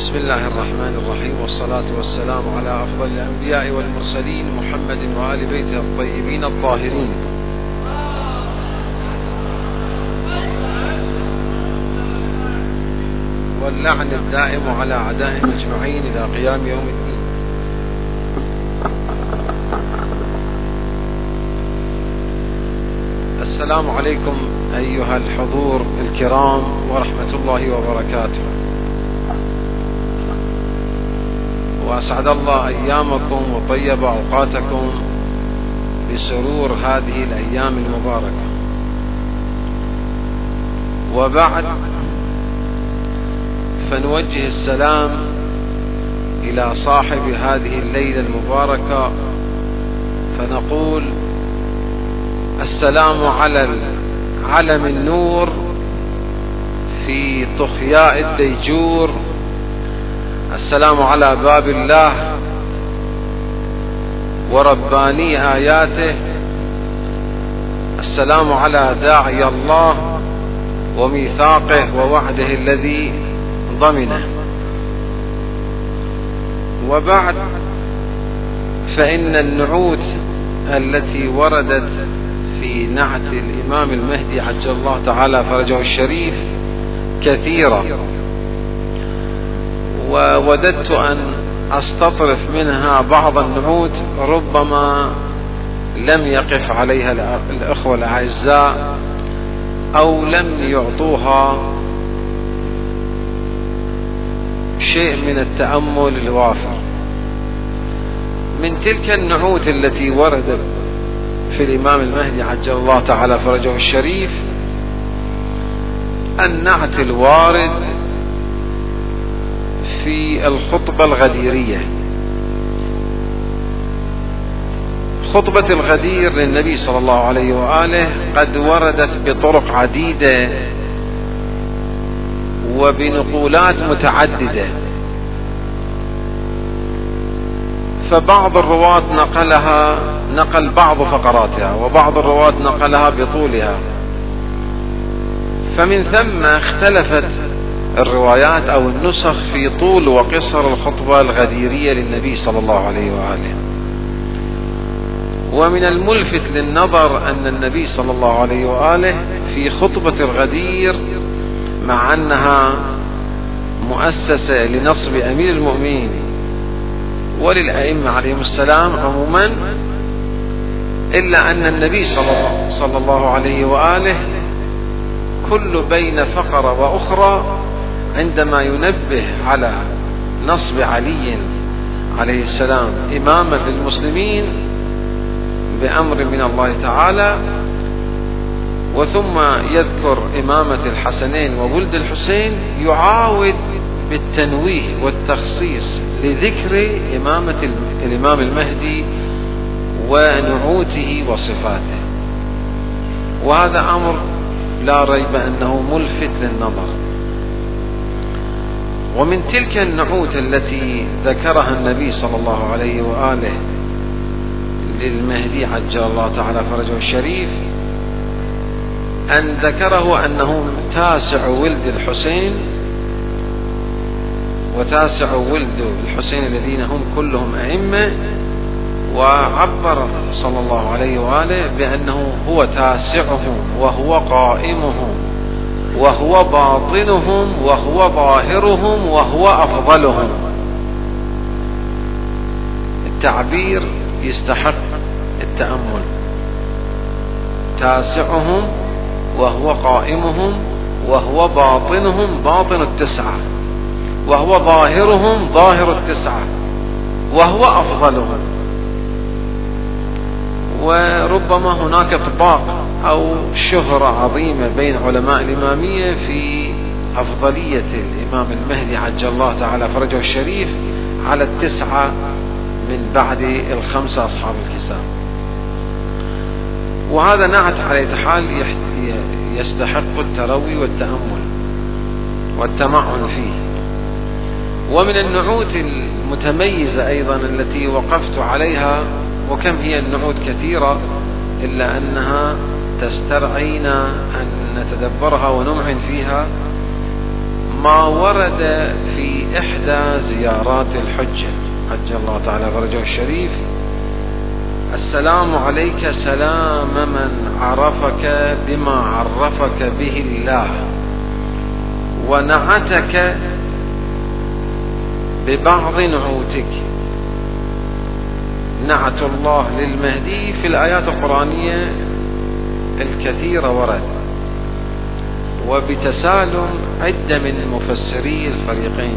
بسم الله الرحمن الرحيم والصلاة والسلام على أفضل الأنبياء والمرسلين محمد وآل بيته الطيبين الطاهرين. واللعن الدائم على أعدائهم أجمعين إلى قيام يوم الدين. السلام عليكم أيها الحضور الكرام ورحمة الله وبركاته. وأسعد الله أيامكم وطيب أوقاتكم بسرور هذه الأيام المباركة. وبعد فنوجه السلام إلى صاحب هذه الليلة المباركة فنقول السلام على علم النور في طخياء الديجور السلام على باب الله ورباني آياته. السلام على داعي الله وميثاقه ووعده الذي ضمنه وبعد فإن النعوت التي وردت في نعت الإمام المهدي عجل الله تعالى فرجه الشريف كثيرة. ووددت أن أستطرف منها بعض النعوت ربما لم يقف عليها الأخوة الأعزاء أو لم يعطوها شيء من التأمل الوافر. من تلك النعوت التي وردت في الإمام المهدي عجل الله تعالى فرجه الشريف النعت الوارد في الخطبة الغديرية. خطبة الغدير للنبي صلى الله عليه وآله قد وردت بطرق عديدة وبنقولات متعددة. فبعض الرواة نقلها نقل بعض فقراتها وبعض الرواة نقلها بطولها. فمن ثم اختلفت الروايات أو النسخ في طول وقصر الخطبة الغديرية للنبي صلى الله عليه وآله. ومن الملفت للنظر أن النبي صلى الله عليه وآله في خطبة الغدير مع أنها مؤسسة لنصب أمير المؤمنين وللأئمة عليهم السلام عموما إلا أن النبي صلى الله عليه وآله كل بين فقرة وأخرى عندما ينبه على نصب علي عليه السلام إماما للمسلمين بأمر من الله تعالى وثم يذكر إمامة الحسنين وولد الحسين يعاود بالتنويه والتخصيص لذكر إمامة الإمام المهدي ونعوته وصفاته. وهذا أمر لا ريب أنه ملفت للنظر. ومن تلك النعوت التي ذكرها النبي صلى الله عليه وآله للمهدي عجل الله تعالى فرجه الشريف أن ذكره أنه تاسع ولد الحسين وتاسع ولد الحسين الذين هم كلهم أئمة وعبر صلى الله عليه وآله بأنه هو تاسعهم وهو قائمهم. وهو باطنهم وهو ظاهرهم وهو أفضلهم. التعبير يستحق التأمل. تاسعهم وهو قائمهم وهو باطنهم باطن التسعة. وهو ظاهرهم ظاهر التسعة. وهو أفضلهم. وربما هناك اطباق أو شهرة عظيمة بين علماء الإمامية في أفضلية الإمام المهدي عجل الله تعالى فرجه الشريف على التسعة من بعد الخمسة أصحاب الحساب وهذا نعت على حال يستحق التروي والتأمل والتمعن فيه. ومن النعوت المتميزة أيضا التي وقفت عليها وكم هي النعوت كثيرة إلا أنها تسترعينا أن نتدبرها ونمعن فيها. ما ورد في إحدى زيارات الحجة. حج الله تعالى فرجه الشريف. السلام عليك سلام من عرفك بما عرفك به الله. ونعتك ببعض نعوتك. نعت الله للمهدي في الآيات القرآنية الكثيرة ورد. وبتسالم عدة من مفسري الفريقين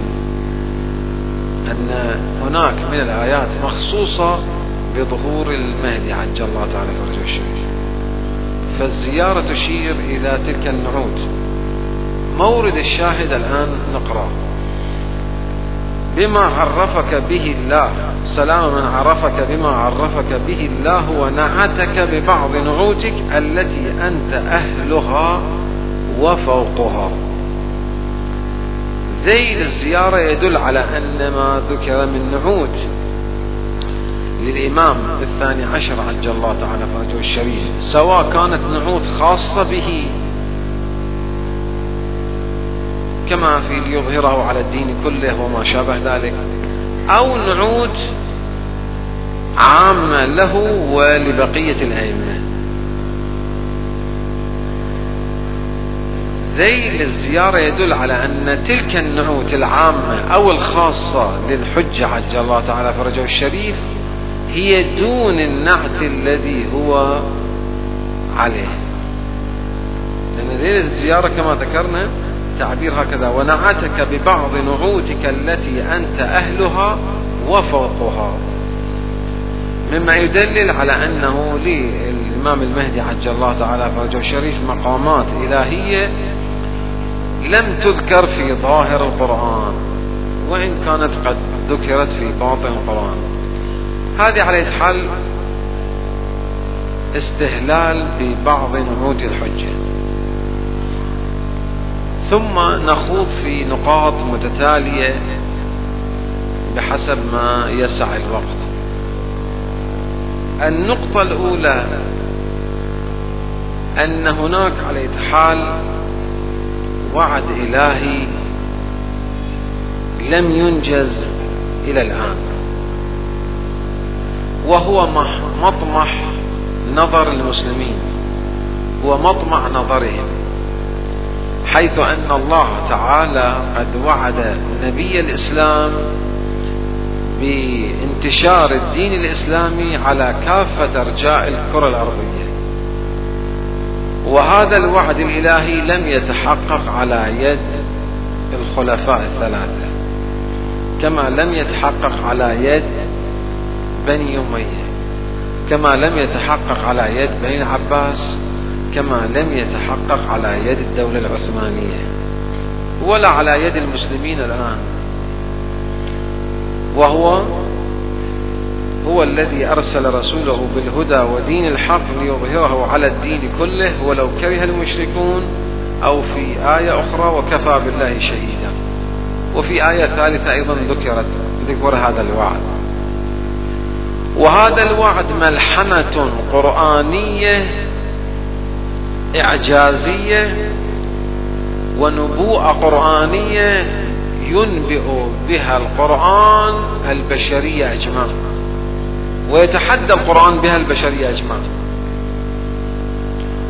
أن هناك من الآيات مخصوصة بظهور المهدي عجل الله تعالى فرجه الشريف. فالزيارة تشير إلى تلك النعوت مورد الشاهد الآن نقرأ بما عرفك به الله. سلام من عرفك بما عرفك به الله ونعتك ببعض نعوتك التي أنت أهلها وفوقها. ذيل الزيارة يدل على أن ما ذكر من نعوت للإمام الثاني عشر عجل الله تعالى فرجه الشريف سواء كانت نعوت خاصة به كما في ليظهره على الدين كله وما شابه ذلك. أو نعوت عامة له ولبقية الأئمة. ذيل الزيارة يدل على أن تلك النعوت العامة أو الخاصة للحجة عجل الله تعالى فرجه الشريف هي دون النعت الذي هو عليه. لأن ذيل الزيارة كما ذكرنا تعبير هكذا ونعتك ببعض نعوتك التي أنت أهلها وفوقها. مما يدلل على أنه للإمام المهدي عجل الله تعالى فرجه الشريف مقامات إلهية لم تذكر في ظاهر القرآن وإن كانت قد ذكرت في باطن القرآن. هذه على حال استهلال ببعض نعوت الحجة. ثم نخوض في نقاط متتالية بحسب ما يسع الوقت. النقطة الأولى أن هناك على حال وعد إلهي لم ينجز إلى الآن. وهو مطمح نظر المسلمين هو مطمع نظرهم. حيث أن الله تعالى قد وعد نبي الإسلام بانتشار الدين الإسلامي على كافة أرجاء الكرة الأرضية. وهذا الوعد الإلهي لم يتحقق على يد الخلفاء الثلاثة كما لم يتحقق على يد بني أمية كما لم يتحقق على يد بني العباس كما لم يتحقق على يد الدولة العثمانية ولا على يد المسلمين الآن. وهو هو الذي أرسل رسوله بالهدى ودين الحق ليظهره على الدين كله ولو كره المشركون أو في آية أخرى وكفى بالله شهيدا. وفي آية ثالثة أيضا ذكرت ذكر هذا الوعد. وهذا الوعد ملحمة قرآنية إعجازية ونبوءة قرآنية ينبئ بها القرآن البشرية أجمع ويتحدى القرآن بها البشرية أجمع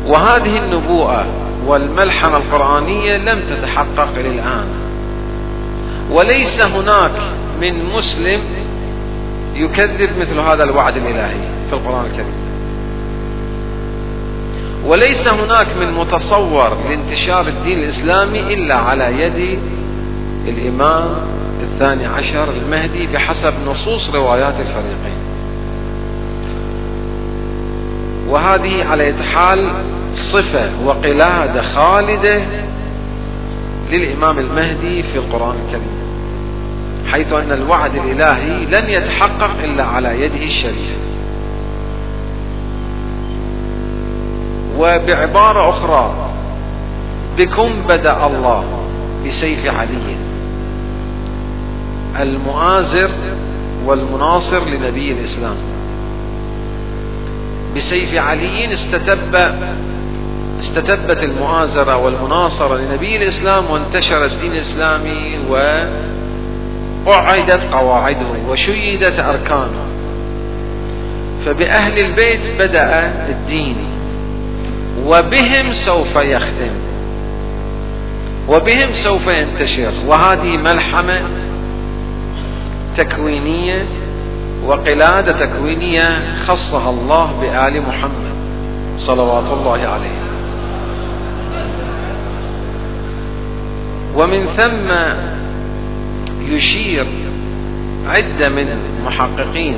وهذه النبوءة والملحمة القرآنية لم تتحقق إلى الآن وليس هناك من مسلم يكذب مثل هذا الوعد الإلهي في القرآن الكريم. وليس هناك من متصور لانتشار الدين الإسلامي إلا على يد الإمام الثاني عشر المهدي بحسب نصوص روايات الفريقين. وهذه على حال صفة وقلادة خالدة للإمام المهدي في القرآن الكريم حيث أن الوعد الإلهي لن يتحقق إلا على يده الشريف وبعبارة أخرى بكم بدأ الله بسيف علي؟ المؤازر والمناصر لنبي الإسلام. بسيف علي استتب استتبت المؤازرة والمناصرة لنبي الإسلام وانتشر الدين الإسلامي وأعدت قواعده وشيدت أركانه. فبأهل البيت بدأ الدين. وبهم سوف يختم. وبهم سوف ينتشر. وهذه ملحمة تكوينية وقلادة تكوينية خصها الله بآل محمد صلوات الله عليه. ومن ثم يشير عدة من المحققين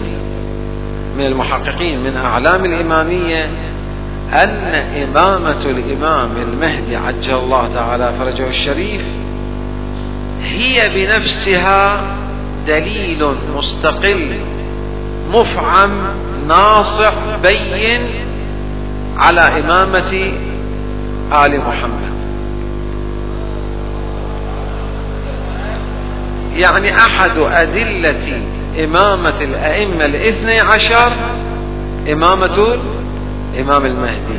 من المحققين من أعلام الإمامية أن إمامة الإمام المهدي عجل الله تعالى فرجه الشريف هي بنفسها دليل مستقل مفعم ناصح بين على إمامة آل محمد. يعني أحد أدلة إمامة الأئمة الاثني عشر إمامة الإمام المهدي.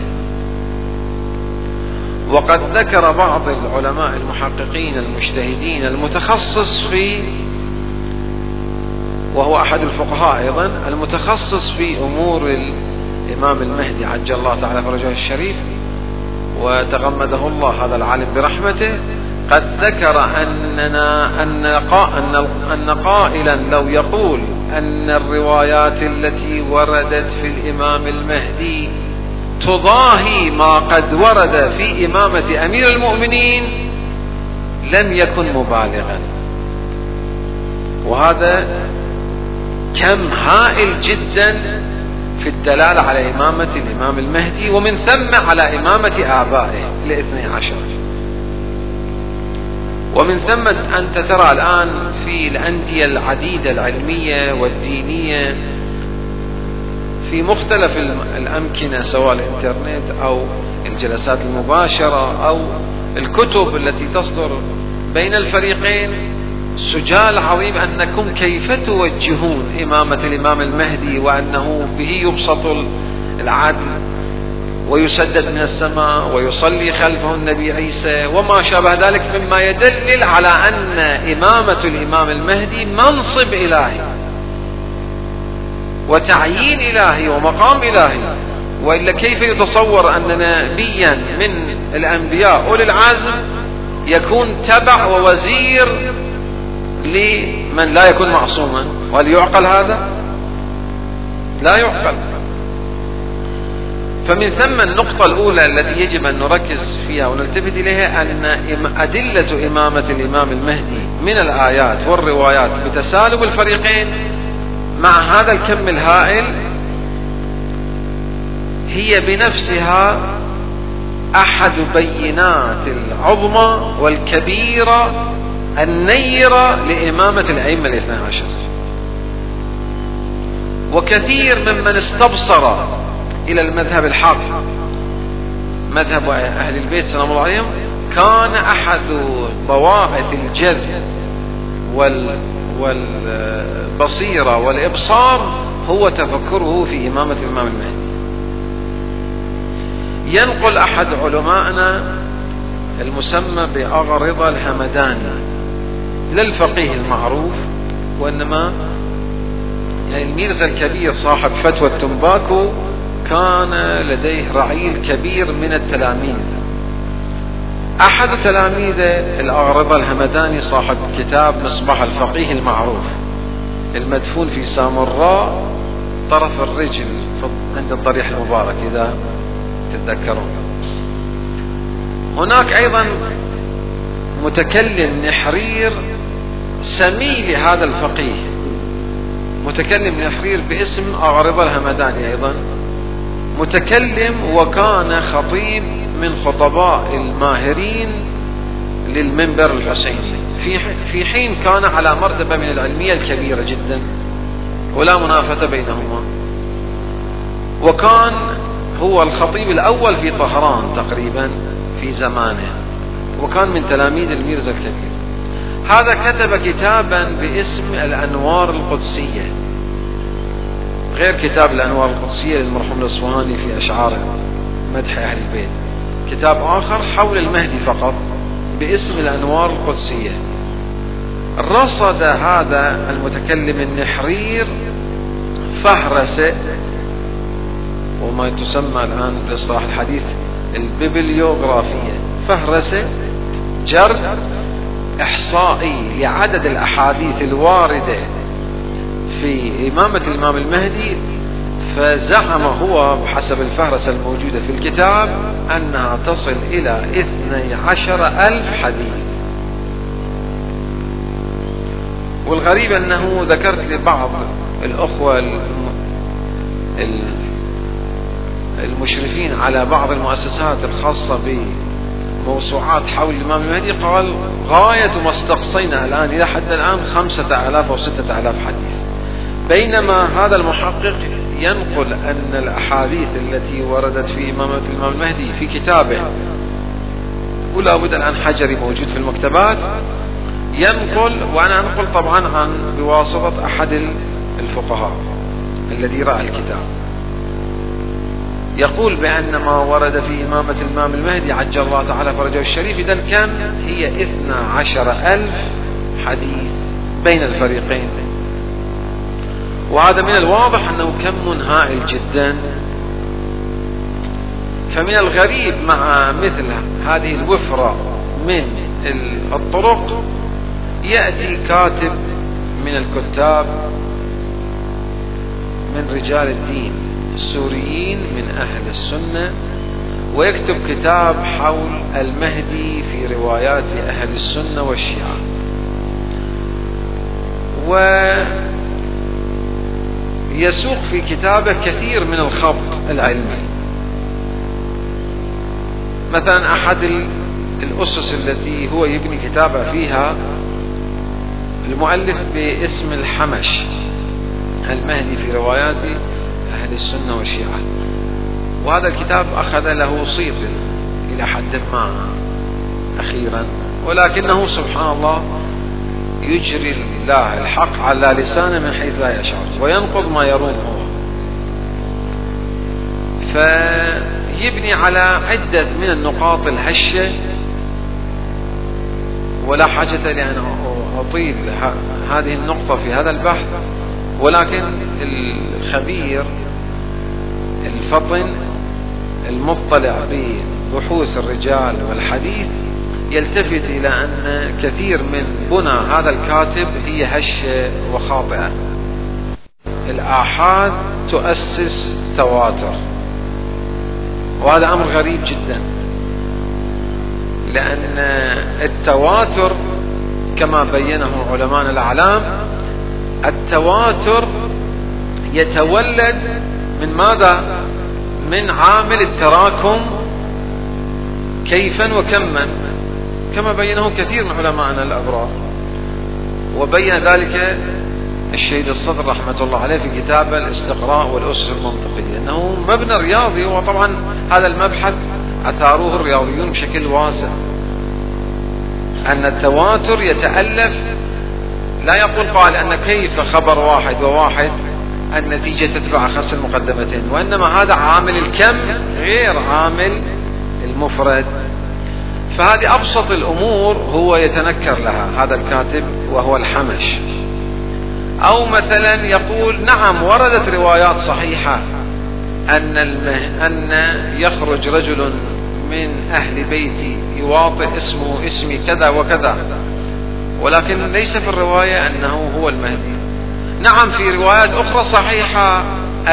وقد ذكر بعض العلماء المحققين المجتهدين المتخصص في وهو أحد الفقهاء أيضا المتخصص في أمور الإمام المهدي عجل الله تعالى فرجه الشريف وتغمده الله هذا العالم برحمته. قد ذكر أننا أن أن قائلا لو يقول أن الروايات التي وردت في الإمام المهدي تضاهي ما قد ورد في إمامة أمير المؤمنين لم يكن مبالغا. وهذا كم هائل جدا في الدلالة على إمامة الإمام المهدي ومن ثم على إمامة آبائه الاثني عشر. ومن ثم أنت ترى الآن في الأندية العديدة العلمية والدينية في مختلف الأمكنة سواء الإنترنت أو الجلسات المباشرة أو الكتب التي تصدر بين الفريقين. سجال عظيم أنكم كيف توجهون إمامة الإمام المهدي وأنه به يبسط العدل ويسدد من السماء ويصلي خلفه النبي عيسى وما شابه ذلك مما يدلل على أن إمامة الإمام المهدي منصب إلهي. وتعيين إلهي ومقام إلهي. وإلا كيف يتصور أن نبيا من الأنبياء أولي العزم يكون تبع ووزير لمن لا يكون معصوما؟ وهل يعقل هذا؟ لا يعقل. فمن ثم النقطة الأولى التي يجب أن نركز فيها ونلتفت إليها أن أدلة إمامة الإمام المهدي من الآيات والروايات بتسالب الفريقين مع هذا الكم الهائل هي بنفسها أحد بينات العظمى والكبيرة النيرة لإمامة الأئمة الاثنى عشر. وكثير ممن استبصر إلى المذهب الحق مذهب أهل البيت سلام الله عليهم كان أحد ضوابط الجذب وال والبصيرة والإبصار هو تفكره في إمامة الإمام المهدي. ينقل أحد علمائنا المسمى بأغرض الهمداني لا الفقيه المعروف وإنما يعني الميرزا الكبير صاحب فتوى التنباكو كان لديه رعيل كبير من التلاميذ. أحد تلاميذه الأغرضة الهمداني صاحب كتاب مصباح الفقيه المعروف المدفون في سامراء طرف الرجل عند الضريح المبارك إذا تتذكرون. هناك أيضا متكلم نحرير سمي لهذا الفقيه. متكلم نحرير باسم أغرضة الهمداني أيضا. متكلم وكان خطيب من خطباء الماهرين للمنبر الحسيني في حين كان على مرتبة من العلمية الكبيرة جدا ولا منافسة بينهما. وكان هو الخطيب الأول في طهران تقريبا في زمانه وكان من تلاميذ الميرزا الكبير. هذا كتب كتابا باسم الأنوار القدسية. غير كتاب الأنوار القدسية للمرحوم الأصفهاني في أشعاره مدح أهل البيت. كتاب آخر حول المهدي فقط باسم الأنوار القدسية. رصد هذا المتكلم النحرير فهرسة وما تسمى الآن بالاصطلاح الحديث الببليوغرافية فهرسة جرد إحصائي لعدد الأحاديث الواردة في إمامة الإمام المهدي فزعم هو بحسب الفهرسة الموجودة في الكتاب أنها تصل إلى اثني عشر ألف حديث. والغريب أنه ذكرت لبعض الأخوة المشرفين على بعض المؤسسات الخاصة بموسوعات حول الإمام المهدي قال غاية ما استقصينا الآن إلى حد الآن خمسة آلاف أو ستة آلاف حديث. بينما هذا المحقق ينقل أن الأحاديث التي وردت في إمامة الإمام المهدي في كتابه ولا بد الآن حجري موجود في المكتبات ينقل وأنا أنقل طبعا عن بواسطة أحد الفقهاء الذي رأى الكتاب. يقول بأن ما ورد في إمامة الإمام المهدي عجل الله تعالى فرجه الشريف إذا كان هي إثنى عشر ألف حديث بين الفريقين. وهذا من الواضح أنه كم هائل جدا. فمن الغريب مع مثل هذه الوفرة من الطرق يأتي كاتب من الكتاب من رجال الدين السوريين من أهل السنة ويكتب كتاب حول المهدي في روايات أهل السنة والشيعة. ويسوق في كتابه كثير من الخبط العلمي مثلا أحد الأسس التي هو يبني كتابه فيها المؤلف باسم الحمش المهدي في روايات أهل السنة والشيعة. وهذا الكتاب أخذ له صيت إلى حد ما أخيرا ولكنه سبحان الله يجري الله الحق على لسانه من حيث لا يشعر وينقض ما يروم هو. فيبني على عدة من النقاط الهشة ولا حاجة لأن أطيل هذه النقطة في هذا البحث. ولكن الخبير الفطن المطلع ببحوث الرجال والحديث يلتفت إلى أن كثير من بنى هذا الكاتب هي هشة وخاطئة. الآحاد تؤسس تواتر. وهذا أمر غريب جدا. لأن التواتر كما بينه علماء الأعلام التواتر يتولد من ماذا؟ من عامل التراكم كيفا وكما. كما بينه كثير من علمائنا الأبرار. وبين ذلك الشهيد الصدر رحمة الله عليه في كتابه الاستقراء والأسس المنطقية أنه مبنى رياضي وطبعا هذا المبحث أثاروه الرياضيون بشكل واسع. أن التواتر يتألف لا يقول قال أن كيف خبر واحد وواحد النتيجة تتبع خمس المقدمتين وإنما هذا عامل الكم غير عامل المفرد. فهذه أبسط الأمور هو يتنكر لها هذا الكاتب وهو الحمش. أو مثلا يقول نعم وردت روايات صحيحة أن المه أن يخرج رجل من أهل بيتي يواطئ اسمه اسمي كذا وكذا. ولكن ليس في الرواية أنه هو المهدي. نعم في روايات أخرى صحيحة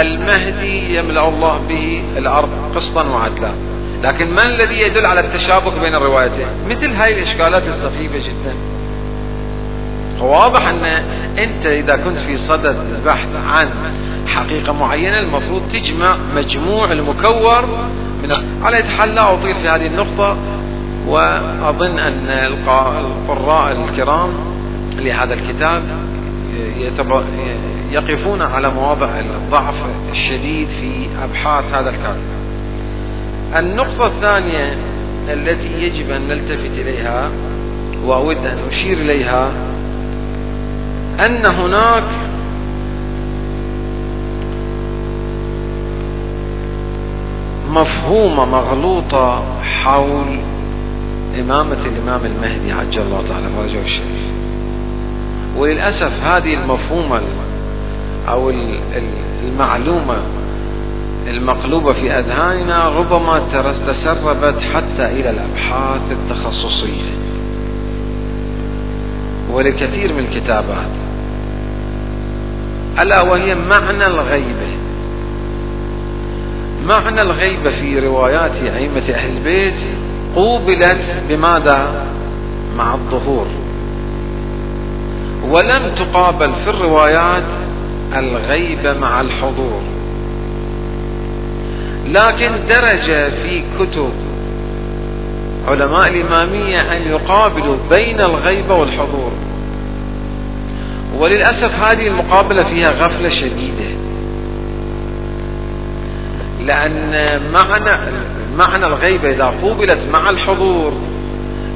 المهدي يملأ الله به الأرض قسطا وعدلا. لكن ما الذي يدل على التشابك بين الروايتين؟ مثل هاي الإشكالات السخيفة جدا. واضح أن أنت إذا كنت في صدد البحث عن حقيقة معينة المفروض تجمع مجموع المكور من على لا أطيل في هذه النقطة وأظن أن القراء الكرام لهذا الكتاب يقفون على مواضع الضعف الشديد في أبحاث هذا الكاتب. النقطة الثانية التي يجب أن نلتفت إليها وأود أن أشير إليها أن هناك مفهومة مغلوطة حول إمامة الإمام المهدي عجل الله تعالى فرجه الشريف وللأسف هذه المفهومة أو المعلومة المقلوبة في أذهاننا ربما تسربت حتى إلى الأبحاث التخصصية. ولكثير من الكتابات. ألا وهي معنى الغيبة. معنى الغيبة في روايات أئمة أهل البيت قوبلت بماذا؟ مع الظهور. ولم تقابل في الروايات الغيبة مع الحضور. لكن درج في كتب علماء الإمامية أن يقابلوا بين الغيبة والحضور. وللأسف هذه المقابلة فيها غفلة شديدة. لأن معنى معنى الغيبة إذا قوبلت مع الحضور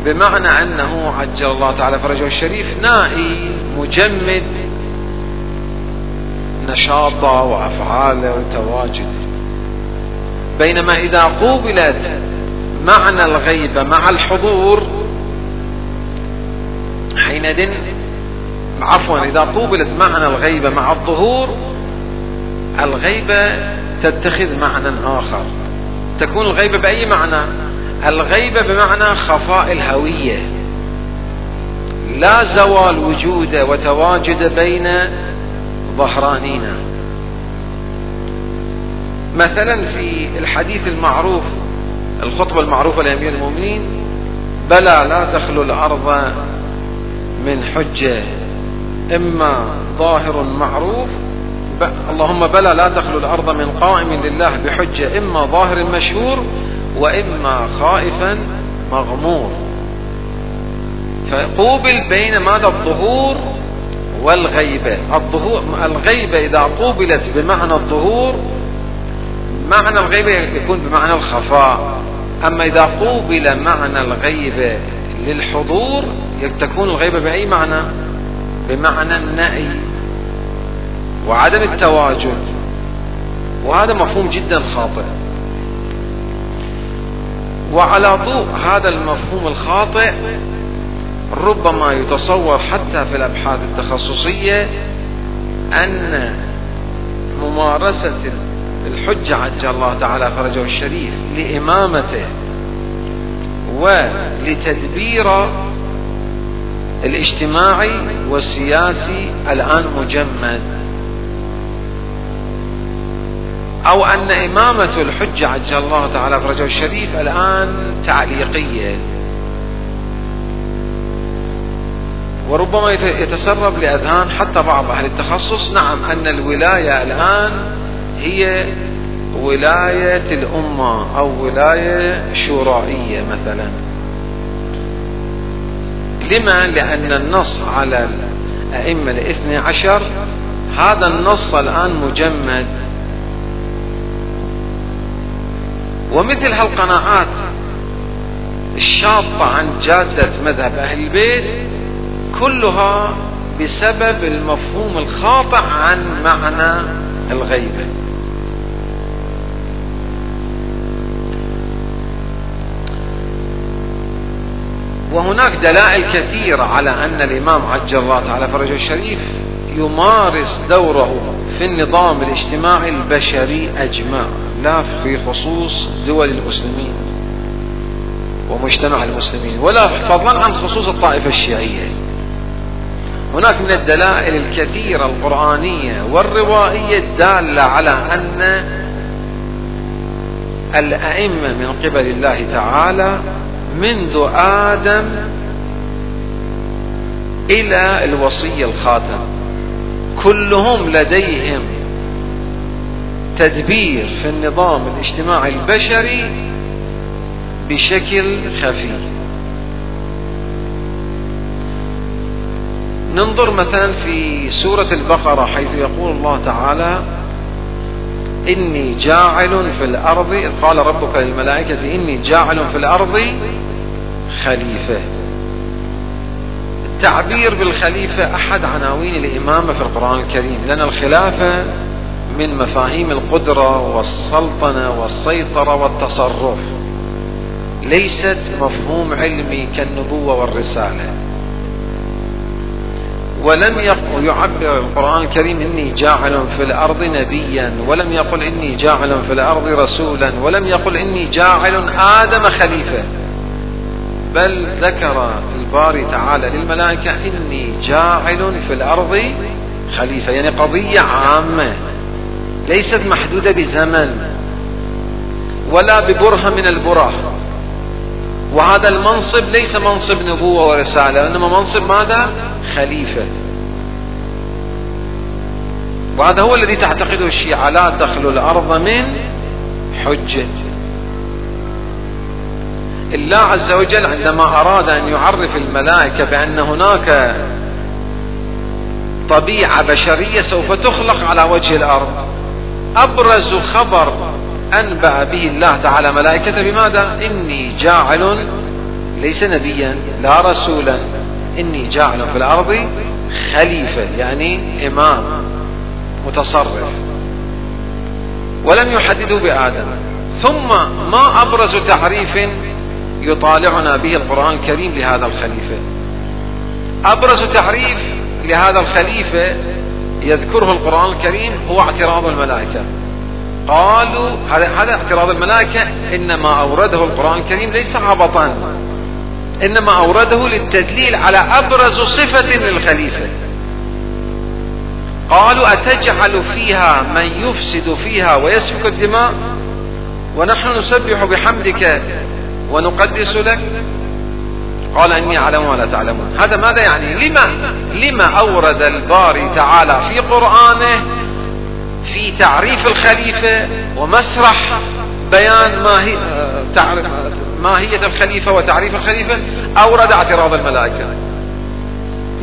بمعنى أنه عجل الله تعالى فرجه الشريف نائي مجمد نشاطه وأفعاله وتواجده. بينما إذا قوبلت معنى الغيبة مع الحضور حينئذ عفوا إذا قوبلت معنى الغيبة مع الظهور الغيبة تتخذ معنى آخر. تكون الغيبة بأي معنى؟ الغيبة بمعنى خفاء الهوية. لا زوال وجود وتواجد بين ظهرانينا. مثلا في الحديث المعروف الخطبة المعروفة لأمير المؤمنين بلى لا تخلو الأرض من حجة إما ظاهر معروف اللهم بلى لا تخلو الأرض من قائم لله بحجة إما ظاهر مشهور وإما خائفا مغمور. فقوبل بين ماذا؟ الظهور والغيبة. الظهور الغيبة إذا قوبلت بمعنى الظهور معنى الغيبة يكون بمعنى الخفاء. أما إذا قوبل معنى الغيبة للحضور تكون الغيبة بأي معنى؟ بمعنى النأي وعدم التواجد. وهذا مفهوم جدا خاطئ. وعلى ضوء هذا المفهوم الخاطئ ربما يتصور حتى في الأبحاث التخصصية أن ممارسة الحجة عجل الله تعالى فرجه الشريف لإمامته ولتدبير الاجتماعي والسياسي الآن مجمد. أو أن إمامة الحجة عجل الله تعالى فرجه الشريف الآن تعليقية. وربما يتسرب لأذهان حتى بعض أهل التخصص. نعم أن الولاية الآن هي ولاية الأمة أو ولاية شورائية مثلا. لما؟ لأن النص على الأئمة الاثنى عشر هذا النص الآن مجمد. ومثل هالقناعات الشاطة عن جادة مذهب أهل البيت كلها بسبب المفهوم الخاطئ عن معنى الغيبة. وهناك دلائل كثيرة على أن الإمام عجل الله تعالى فرجه الشريف يمارس دوره في النظام الاجتماعي البشري أجمع لا في خصوص دول المسلمين ومجتمع المسلمين ولا فضلا عن خصوص الطائفة الشيعية. هناك من الدلائل الكثيرة القرآنية والروائية الدالة على أن الأئمة من قبل الله تعالى منذ آدم إلى الوصي الخاتم. كلهم لديهم تدبير في النظام الاجتماعي البشري بشكل خفي. ننظر مثلا في سورة البقرة حيث يقول الله تعالى إني جاعل في الأرض قال ربك للملائكة إني جاعل في الأرض خليفة. التعبير بالخليفة أحد عناوين الإمامة في القرآن الكريم لأن الخلافة من مفاهيم القدرة والسلطنة والسيطرة والتصرف. ليست مفهوم علمي كالنبوة والرسالة. ولم يعبر القرآن الكريم إني جاعل في الأرض نبيا ولم يقل إني جاعل في الأرض رسولا ولم يقل إني جاعل آدم خليفة. بل ذكر الباري تعالى للملائكة إني جاعل في الأرض خليفة. يعني قضية عامة ليست محدودة بزمن ولا ببرهة من البره وهذا المنصب ليس منصب نبوة ورسالة إنما منصب ماذا؟ خليفة. وهذا هو الذي تعتقده الشيعة لا تخلو الأرض من حجة. الله عز وجل عندما أراد أن يعرف الملائكة بأن هناك طبيعة بشرية سوف تخلق على وجه الأرض أبرز خبر أنبأ به الله تعالى ملائكته بماذا؟ إني جاعل ليس نبيا لا رسولا إني جاعل في الأرض خليفة يعني إمام متصرف. ولم يحددوا بآدم. ثم ما أبرز تعريف يطالعنا به القرآن الكريم لهذا الخليفة. أبرز تعريف لهذا الخليفة يذكره القرآن الكريم هو اعتراض الملائكة. قالوا هذا اعتراض الملائكة إنما أورده القرآن الكريم ليس عبطا. إنما أورده للتدليل على أبرز صفة للخليفة. قالوا أتجعل فيها من يفسد فيها ويسفك الدماء؟ ونحن نسبح بحمدك ونقدس لك. قال إني أعلم ولا تعلمون. هذا ماذا يعني؟ لما؟ لما أورد الباري تعالى في قرآنه في تعريف الخليفة ومسرح بيان ماهية الخليفة وتعريف الخليفة أورد اعتراض الملائكة.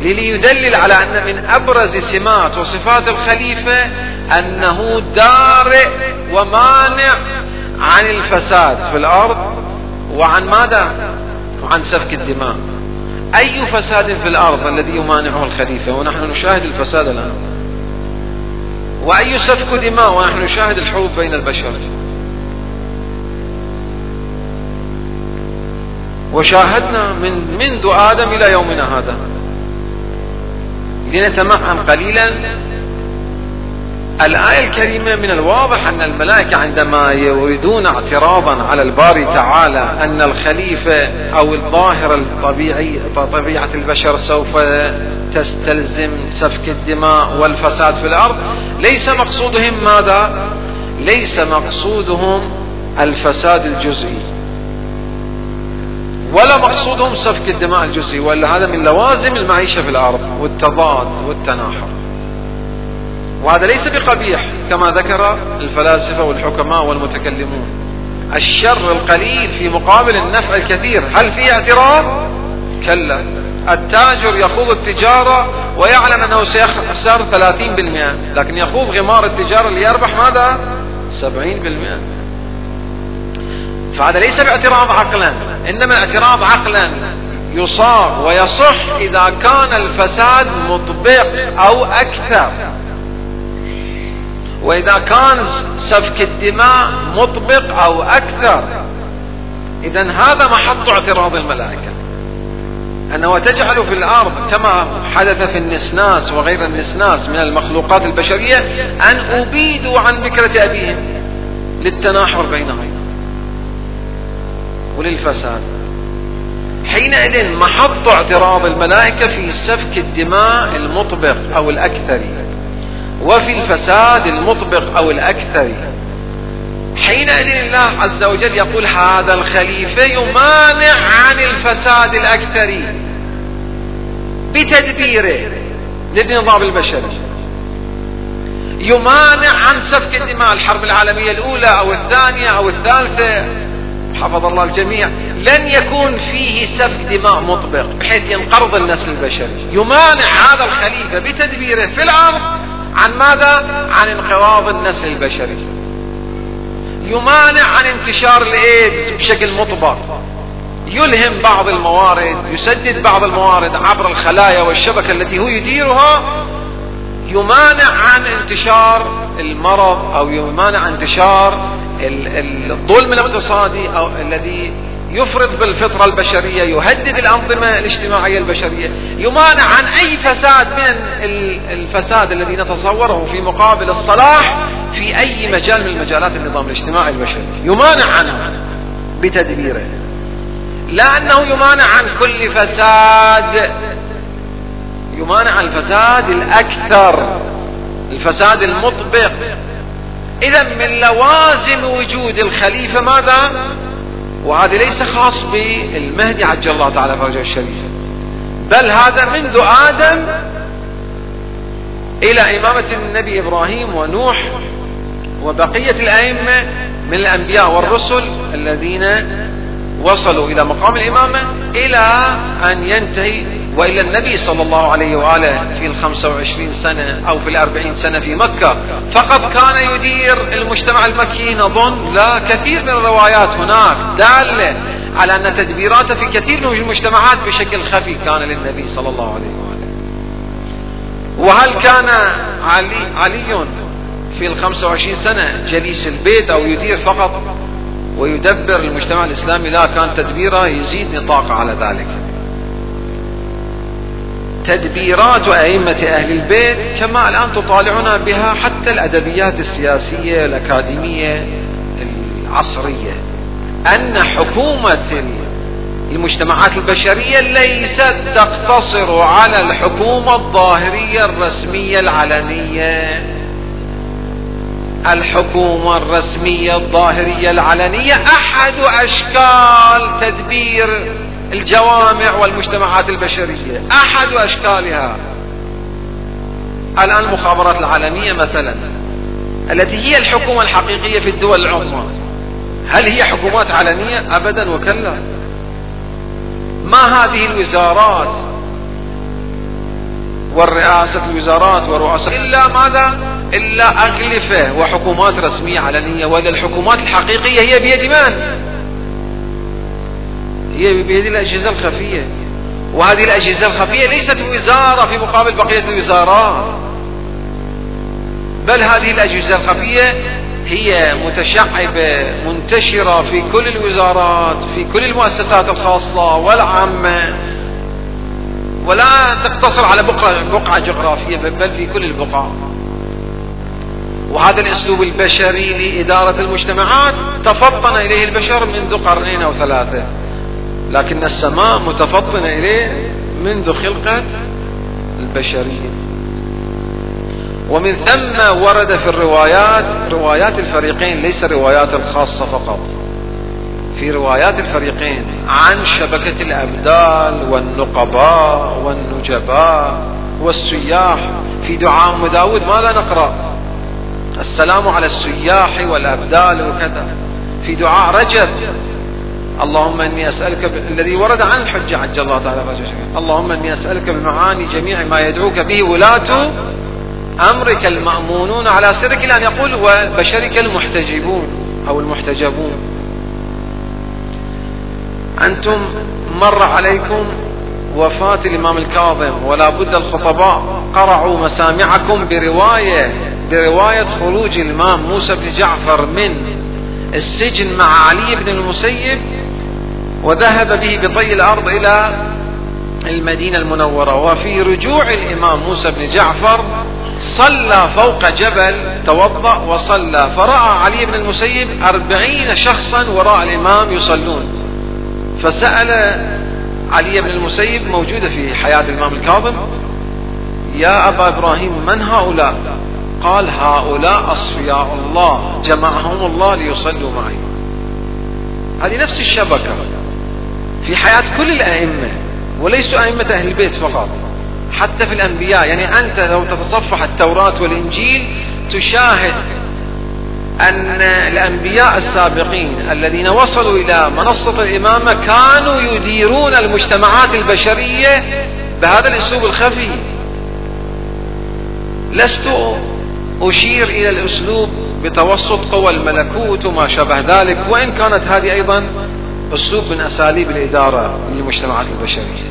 ليدلل على أن من أبرز سمات وصفات الخليفة أنه دارئ ومانع عن الفساد في الأرض وعن ماذا؟ وعن سفك الدماء. أي فساد في الأرض الذي يمانعه الخليفة؟ ونحن نشاهد الفساد الآن. وأي سفك دماء؟ ونحن نشاهد الحروب بين البشر. وشاهدنا من منذ آدم إلى يومنا هذا. لنتمعن قليلا. الآية الكريمة من الواضح أن الملائكة عندما يريدون اعتراضا على الباري تعالى أن الخليفة أو الظاهرة الطبيعي طبيعة البشر سوف تستلزم سفك الدماء والفساد في الأرض ليس مقصودهم ماذا؟ ليس مقصودهم الفساد الجزئي ولا مقصودهم سفك الدماء الجزئي وإلا هذا من لوازم المعيشة في الأرض والتضاد والتناحر وهذا ليس بقبيح كما ذكر الفلاسفة والحكماء والمتكلمون. الشر القليل في مقابل النفع الكثير هل فيه اعتراض؟ كلا. التاجر يخوض التجارة ويعلم أنه سيخسر 30% لكن يخوض غمار التجارة ليربح ماذا؟ 70% فهذا ليس باعتراض عقلا إنما اعتراض عقلا. يصاغ ويصح إذا كان الفساد مطبق أو أكثر. وإذا كان سفك الدماء مطبق أو أكثر إذا هذا محط اعتراض الملائكة. أنه تجعل في الأرض كما حدث في النسناس وغير النسناس من المخلوقات البشرية أن أبيدوا عن فكرة أبيهم للتناحر بينهم وللفساد. حينئذ محط اعتراض الملائكة في سفك الدماء المطبق أو الأكثر. وفي الفساد المطبق أو الأكثر. حينئذ الله عز وجل يقول هذا الخليفة يمانع عن الفساد الأكثر. بتدبيره للنظام البشري يمانع عن سفك الدماء الحرب العالمية الأولى أو الثانية أو الثالثة. حفظ الله الجميع. لن يكون فيه سفك دماء مطبق بحيث ينقرض النسل البشري. يمانع هذا الخليفة بتدبيره في الأرض عن ماذا؟ عن انقراض النسل البشري. يمانع عن انتشار الايدز بشكل مطبق. يلهم بعض الموارد يسدد بعض الموارد عبر الخلايا والشبكة التي هو يديرها. يمانع عن انتشار المرض أو يمانع انتشار الظلم الأقتصادي أو الذي يفرط بالفطرة البشرية يهدد الأنظمة الاجتماعية البشرية يمانع عن أي فساد من الفساد الذي نتصوره في مقابل الصلاح في أي مجال من مجالات النظام الاجتماعي البشري. يمانع عنه بتدبيره. لا أنه يمانع عن كل فساد. يمانع عن الفساد الأكثر الفساد المطبق. إذا من لوازم وجود الخليفة ماذا؟ وهذا ليس خاص بالمهدي عجل الله تعالى فرجه الشريف. بل هذا منذ آدم إلى إمامة النبي إبراهيم ونوح وبقية الأئمة من الأنبياء والرسل الذين وصلوا إلى مقام الإمامة إلى أن ينتهي وإلى النبي صلى الله عليه وآله في الخمسة وعشرين سنة أو في الأربعين سنة في مكة. فقط كان يدير المجتمع المكي نظن لا كثير من الروايات هناك دالة على أن تدبيراته في كثير من المجتمعات بشكل خفي كان للنبي صلى الله عليه وآله. وهل كان علي, علي في الخمسة وعشرين سنة جليس البيت أو يدير فقط ويدبر المجتمع الإسلامي لا كان تدبيره يزيد نطاق على ذلك. تدبيرات أئمة أهل البيت كما الآن تطالعنا بها حتى الأدبيات السياسية الأكاديمية العصرية. أن حكومة المجتمعات البشرية ليست تقتصر على الحكومة الظاهرية الرسمية العلنية. الحكومة الرسمية الظاهرية العلنية أحد أشكال تدبير الجوامع والمجتمعات البشرية. أحد أشكالها. الآن المخابرات العالمية مثلا التي هي الحكومة الحقيقية في الدول العظمى. هل هي حكومات علنية؟ أبدا وكلا. ما هذه الوزارات؟ والرئاسة الوزارات ورؤساء. إلا ماذا؟ إلا أغلفة وحكومات رسمية علنية وإلا الحكومات الحقيقية هي بيد من؟ هي بيد الأجهزة الخفية. وهذه الأجهزة الخفية ليست وزارة في مقابل بقية الوزارات. بل هذه الأجهزة الخفية هي متشعبة منتشرة في كل الوزارات في كل المؤسسات الخاصة والعامة. ولا تقتصر على بقعة, بقعة جغرافية بل في كل البقع. وهذا الأسلوب البشري لإدارة المجتمعات تفطن إليه البشر منذ قرنين أو ثلاثة. لكن السماء متفطنه إليه منذ خلقة البشرية. ومن ثم ورد في الروايات روايات الفريقين ليس روايات الخاصة فقط. في روايات الفريقين عن شبكة الابدال والنقباء والنجباء والسياح في دعاء داود. ماذا نقرأ؟ السلام على السياح والأبدال وكذا. في دعاء رجب. اللهم إني أسألك ب... الذي ورد عن الحجه عجل الله تعالى اللهم إني أسألك بمعاني جميع ما يدعوك به ولاة أمرك المأمونون على سرك إلى ان يقول وبشرك المحتجبون أو المحتجبون. أنتم مر عليكم وفاة الإمام الكاظم ولا بد الخطباء قرعوا مسامعكم برواية برواية خروج الإمام موسى بن جعفر من السجن مع علي بن المسيب وذهب به بطي الأرض إلى المدينة المنورة. وفي رجوع الإمام موسى بن جعفر صلى فوق جبل توضأ وصلى فرأى علي بن المسيب أربعين شخصا وراء الإمام يصلون. فسأل علي بن المسيب موجودة في حياة الإمام الكاظم يا أبا إبراهيم من هؤلاء؟ قال هؤلاء أصفياء الله جمعهم الله ليصلوا معي. هذه نفس الشبكة في حياة كل الأئمة وليسوا أئمة أهل البيت فقط حتى في الأنبياء. يعني أنت لو تتصفح التوراة والإنجيل تشاهد أن الأنبياء السابقين الذين وصلوا إلى منصة الإمامة كانوا يديرون المجتمعات البشرية بهذا الأسلوب الخفي. لست أشير إلى الأسلوب بتوسط قوى الملكوت وما شابه ذلك وإن كانت هذه أيضا أسلوب من أساليب الإدارة للمجتمعات البشرية.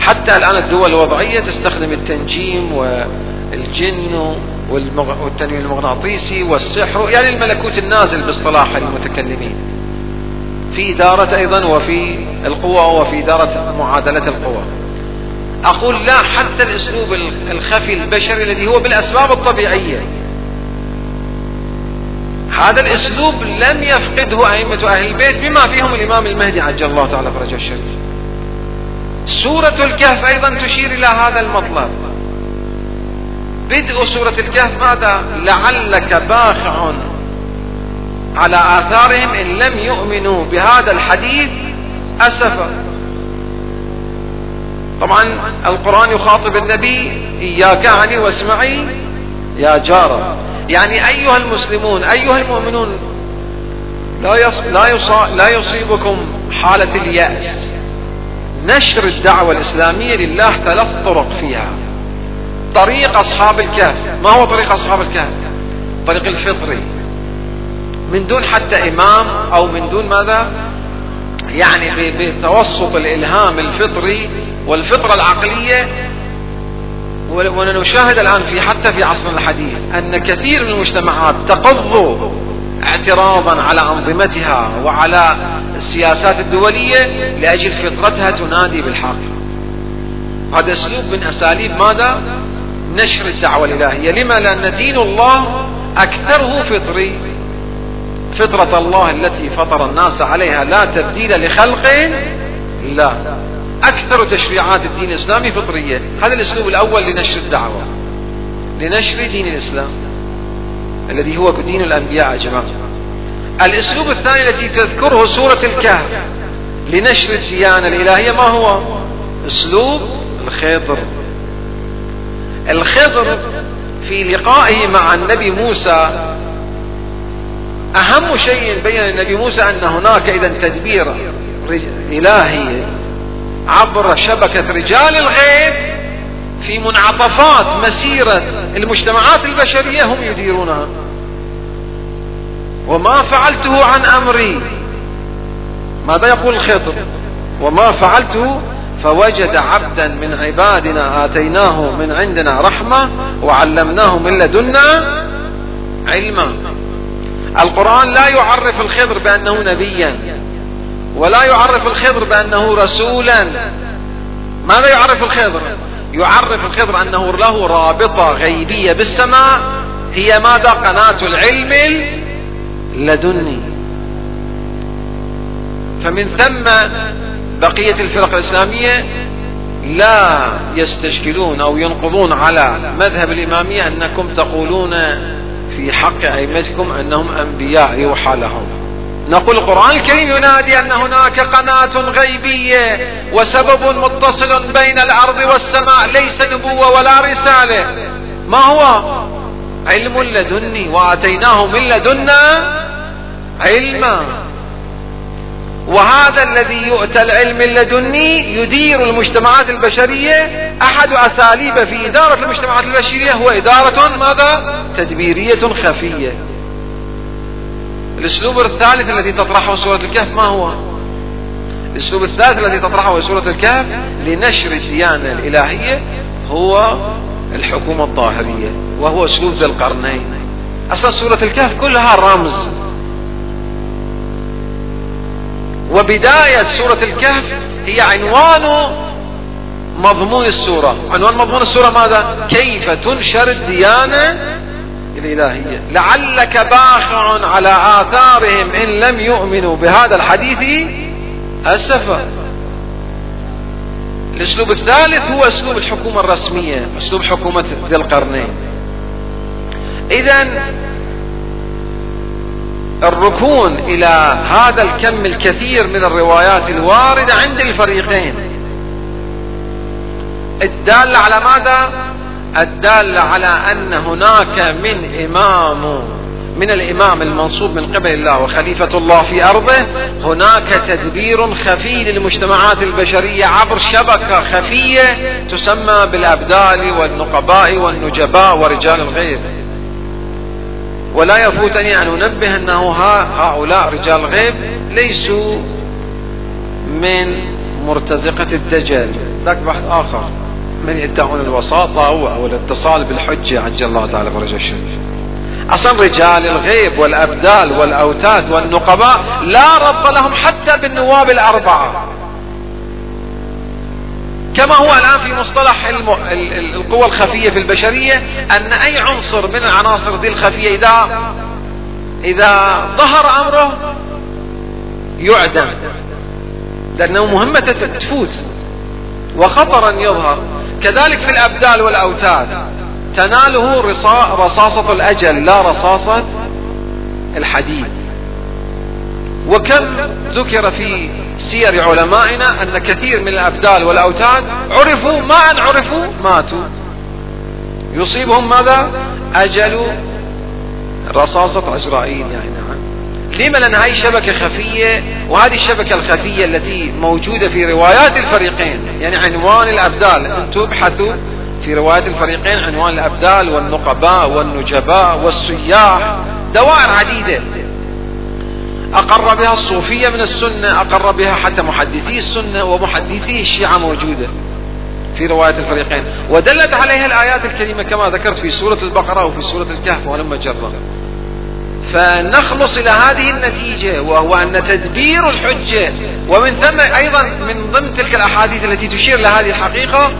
حتى الآن الدول الوضعية تستخدم التنجيم الجن والتنويم المغناطيسي والسحر يعني الملكوت النازل باصطلاح المتكلمين. في إدارة أيضا وفي القوة وفي إدارة معادلة القوى. أقول لا حتى الأسلوب الخفي البشري الذي هو بالأسباب الطبيعية. هذا الأسلوب لم يفقده أئمة أهل البيت بما فيهم الإمام المهدي عجل الله تعالى فرجه الشريف. سورة الكهف أيضا تشير إلى هذا المطلب. بدء سورة الكهف ماذا؟ لعلك باخع على آثارهم إن لم يؤمنوا بهذا الحديث أسفا طبعا القرآن يخاطب النبي إياك عني واسمعي يا جارة. يعني أيها المسلمون أيها المؤمنون لا لا يصيبكم حالة اليأس. نشر الدعوة الإسلامية لله ثلاث طرق فيها. طريق أصحاب الكهف. ما هو طريق أصحاب الكهف؟ طريق الفطري. من دون حتى إمام أو من دون ماذا؟ يعني بتوسط الإلهام الفطري والفطرة العقلية. ونشاهد الآن في حتى في عصرنا الحديث أن كثير من المجتمعات تقض اعتراضا على أنظمتها وعلى السياسات الدولية لأجل فطرتها تنادي بالحق. هذا أسلوب من أساليب ماذا؟ نشر الدعوة الإلهية. لما؟ لأن دين الله أكثره فطري. فطرة الله التي فطر الناس عليها لا تبديل لخلق لا أكثر تشريعات الدين الإسلامي فطرية. هذا الأسلوب الأول لنشر الدعوة. لنشر دين الإسلام الذي هو دين الأنبياء يا جماعة. الأسلوب الثاني الذي تذكره سورة الكهف لنشر الديانة الإلهية ما هو؟ أسلوب الخضر. الخضر في لقائه مع النبي موسى. أهم شيء بين النبي موسى أن هناك إذا تدبير إلهي عبر شبكة رجال الغيب في منعطفات مسيرة المجتمعات البشرية هم يديرونها. وما فعلته عن أمري. ماذا يقول الخطب وما فعلته فوجد عبدا من عبادنا آتيناه من عندنا رحمة وعلمناه من لدنا علما. القرآن لا يعرف الخضر بأنه نبيا ولا يعرف الخضر بأنه رسولا. ماذا يعرف الخضر؟ يعرف الخضر أنه له رابطة غيبية بالسماء هي ماذا؟ قناة العلم اللدني فمن ثم بقية الفرق الإسلامية لا يستشكلون أو ينقضون على مذهب الإمامية أنكم تقولون في حق أئمتكم أنهم أنبياء يوحى لهم. نقول القرآن الكريم ينادي أن هناك قناة غيبية وسبب متصل بين الأرض والسماء ليس نبوة ولا رسالة. ما هو؟ علم لدني وآتيناه من لدنا علما. وهذا الذي يؤتى العلم اللدني يدير المجتمعات البشرية أحد أساليب في إدارة المجتمعات البشرية هو إدارة ماذا؟ تدبيرية خفية الأسلوب الثالث الذي تطرحه سورة الكهف ما هو؟ الأسلوب الثالث الذي تطرحه سورة الكهف لنشر الديانة الإلهية هو الحكومة الظاهرية وهو أسلوب ذي القرنين أصلا سورة الكهف كلها رمز وبداية سورة الكهف هي عنوان مضمون السورة. عنوان مضمون السورة ماذا؟ كيف تنشر الديانة الإلهية. لعلك باخع على آثارهم إن لم يؤمنوا بهذا الحديث أسفا الأسلوب الثالث هو أسلوب الحكومة الرسمية أسلوب حكومة ذي القرنين. إذا الركون إلى هذا الكم الكثير من الروايات الواردة عند الفريقين الدالة على ماذا؟ الدالة على أن هناك من إمام من الإمام المنصوب من قبل الله وخليفة الله في أرضه هناك تدبير خفي للمجتمعات البشرية عبر شبكة خفية تسمى بالأبدال والنقباء والنجباء ورجال الغيب ولا يفوتني أن أنبه أنه هؤلاء رجال غيب ليسوا من مرتزقة الدجال. ذاك بحث آخر. من يدعون الوساطة أو الاتصال بالحجة عجل الله تعالى فرج الشريف أصلا رجال الغيب والأبدال والأوتاد والنقباء لا ربط لهم حتى بالنواب الأربعة. كما هو الآن في مصطلح القوى الخفية في البشرية أن أي عنصر من العناصر دي الخفية إذا إذا ظهر أمره يعدم. لأنه مهمة تفوت وخطرا يظهر. كذلك في الأبدال والأوتاد تناله رصاصة الأجل لا رصاصة الحديد. وكم ذكر في سير علمائنا أن كثير من الأبدال والأوتاد عرفوا ما أن عرفوا ماتوا. يصيبهم ماذا؟ أجل رصاصة عزرائيل يعني نعم. لما لأن هذه شبكة خفية؟ وهذه الشبكة الخفية التي موجودة في روايات الفريقين. يعني عنوان الأبدال. أنتم ابحثوا في روايات الفريقين عنوان الأبدال والنقباء والنجباء والسياح. دوائر عديدة. أقر بها الصوفية من السنة أقر بها حتى محدثي السنة ومحدثي الشيعة موجودة في رواية الفريقين. ودلت عليها الآيات الكريمة كما ذكرت في سورة البقرة وفي سورة الكهف ولما جرى. فنخلص إلى هذه النتيجة وهو أن تدبير الحجة. ومن ثم أيضا من ضمن تلك الأحاديث التي تشير لهذه الحقيقة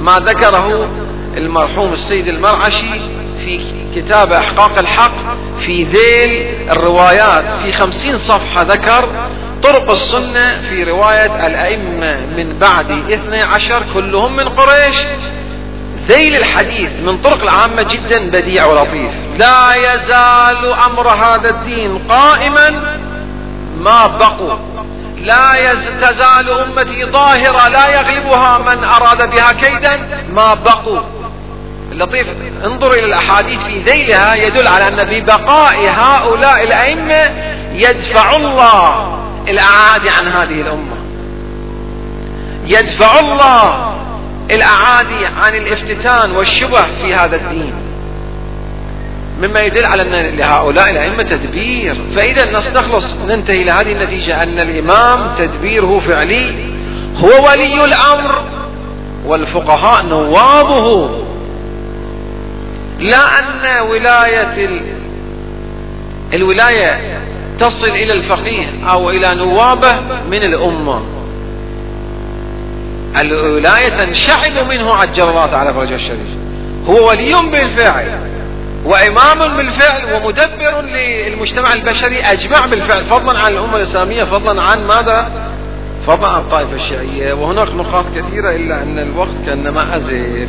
ما ذكره المرحوم السيد المرعشي في كتاب إحقاق الحق في ذيل الروايات في خمسين صفحة ذكر طرق السنة في رواية الأئمة من بعد اثني عشر كلهم من قريش. ذيل الحديث من طرق العامة جدا بديع ولطيف. لا يزال أمر هذا الدين قائما. ما بقوا. لا تزال أمتي ظاهرة لا يغلبها من أراد بها كيدا. ما بقوا. اللطيف انظر إلى الأحاديث في ذيلها يدل على أن ببقاء هؤلاء الأئمة يدفع الله الأعادي عن هذه الأمة. يدفع الله الأعادي عن الافتتان والشبه في هذا الدين. مما يدل على أن لهؤلاء الأئمة تدبير. فإذا نستخلص ننتهي إلى هذه النتيجة أن الإمام تدبيره فعلي هو ولي الأمر والفقهاء نوابه. لا أن ولاية ال... الولاية تصل إلى الفقيه أو إلى نوابة من الأمة. الولاية تنشعب منه عجل الله تعالى فرجه الشريف. هو ولي بالفعل وإمام بالفعل ومدبر للمجتمع البشري أجمع بالفعل فضلا عن الأمة الإسلامية فضلا عن ماذا؟ فضلا عن الطائفة الشيعية. وهناك نقاط كثيرة إلا أن الوقت كأنما أزف.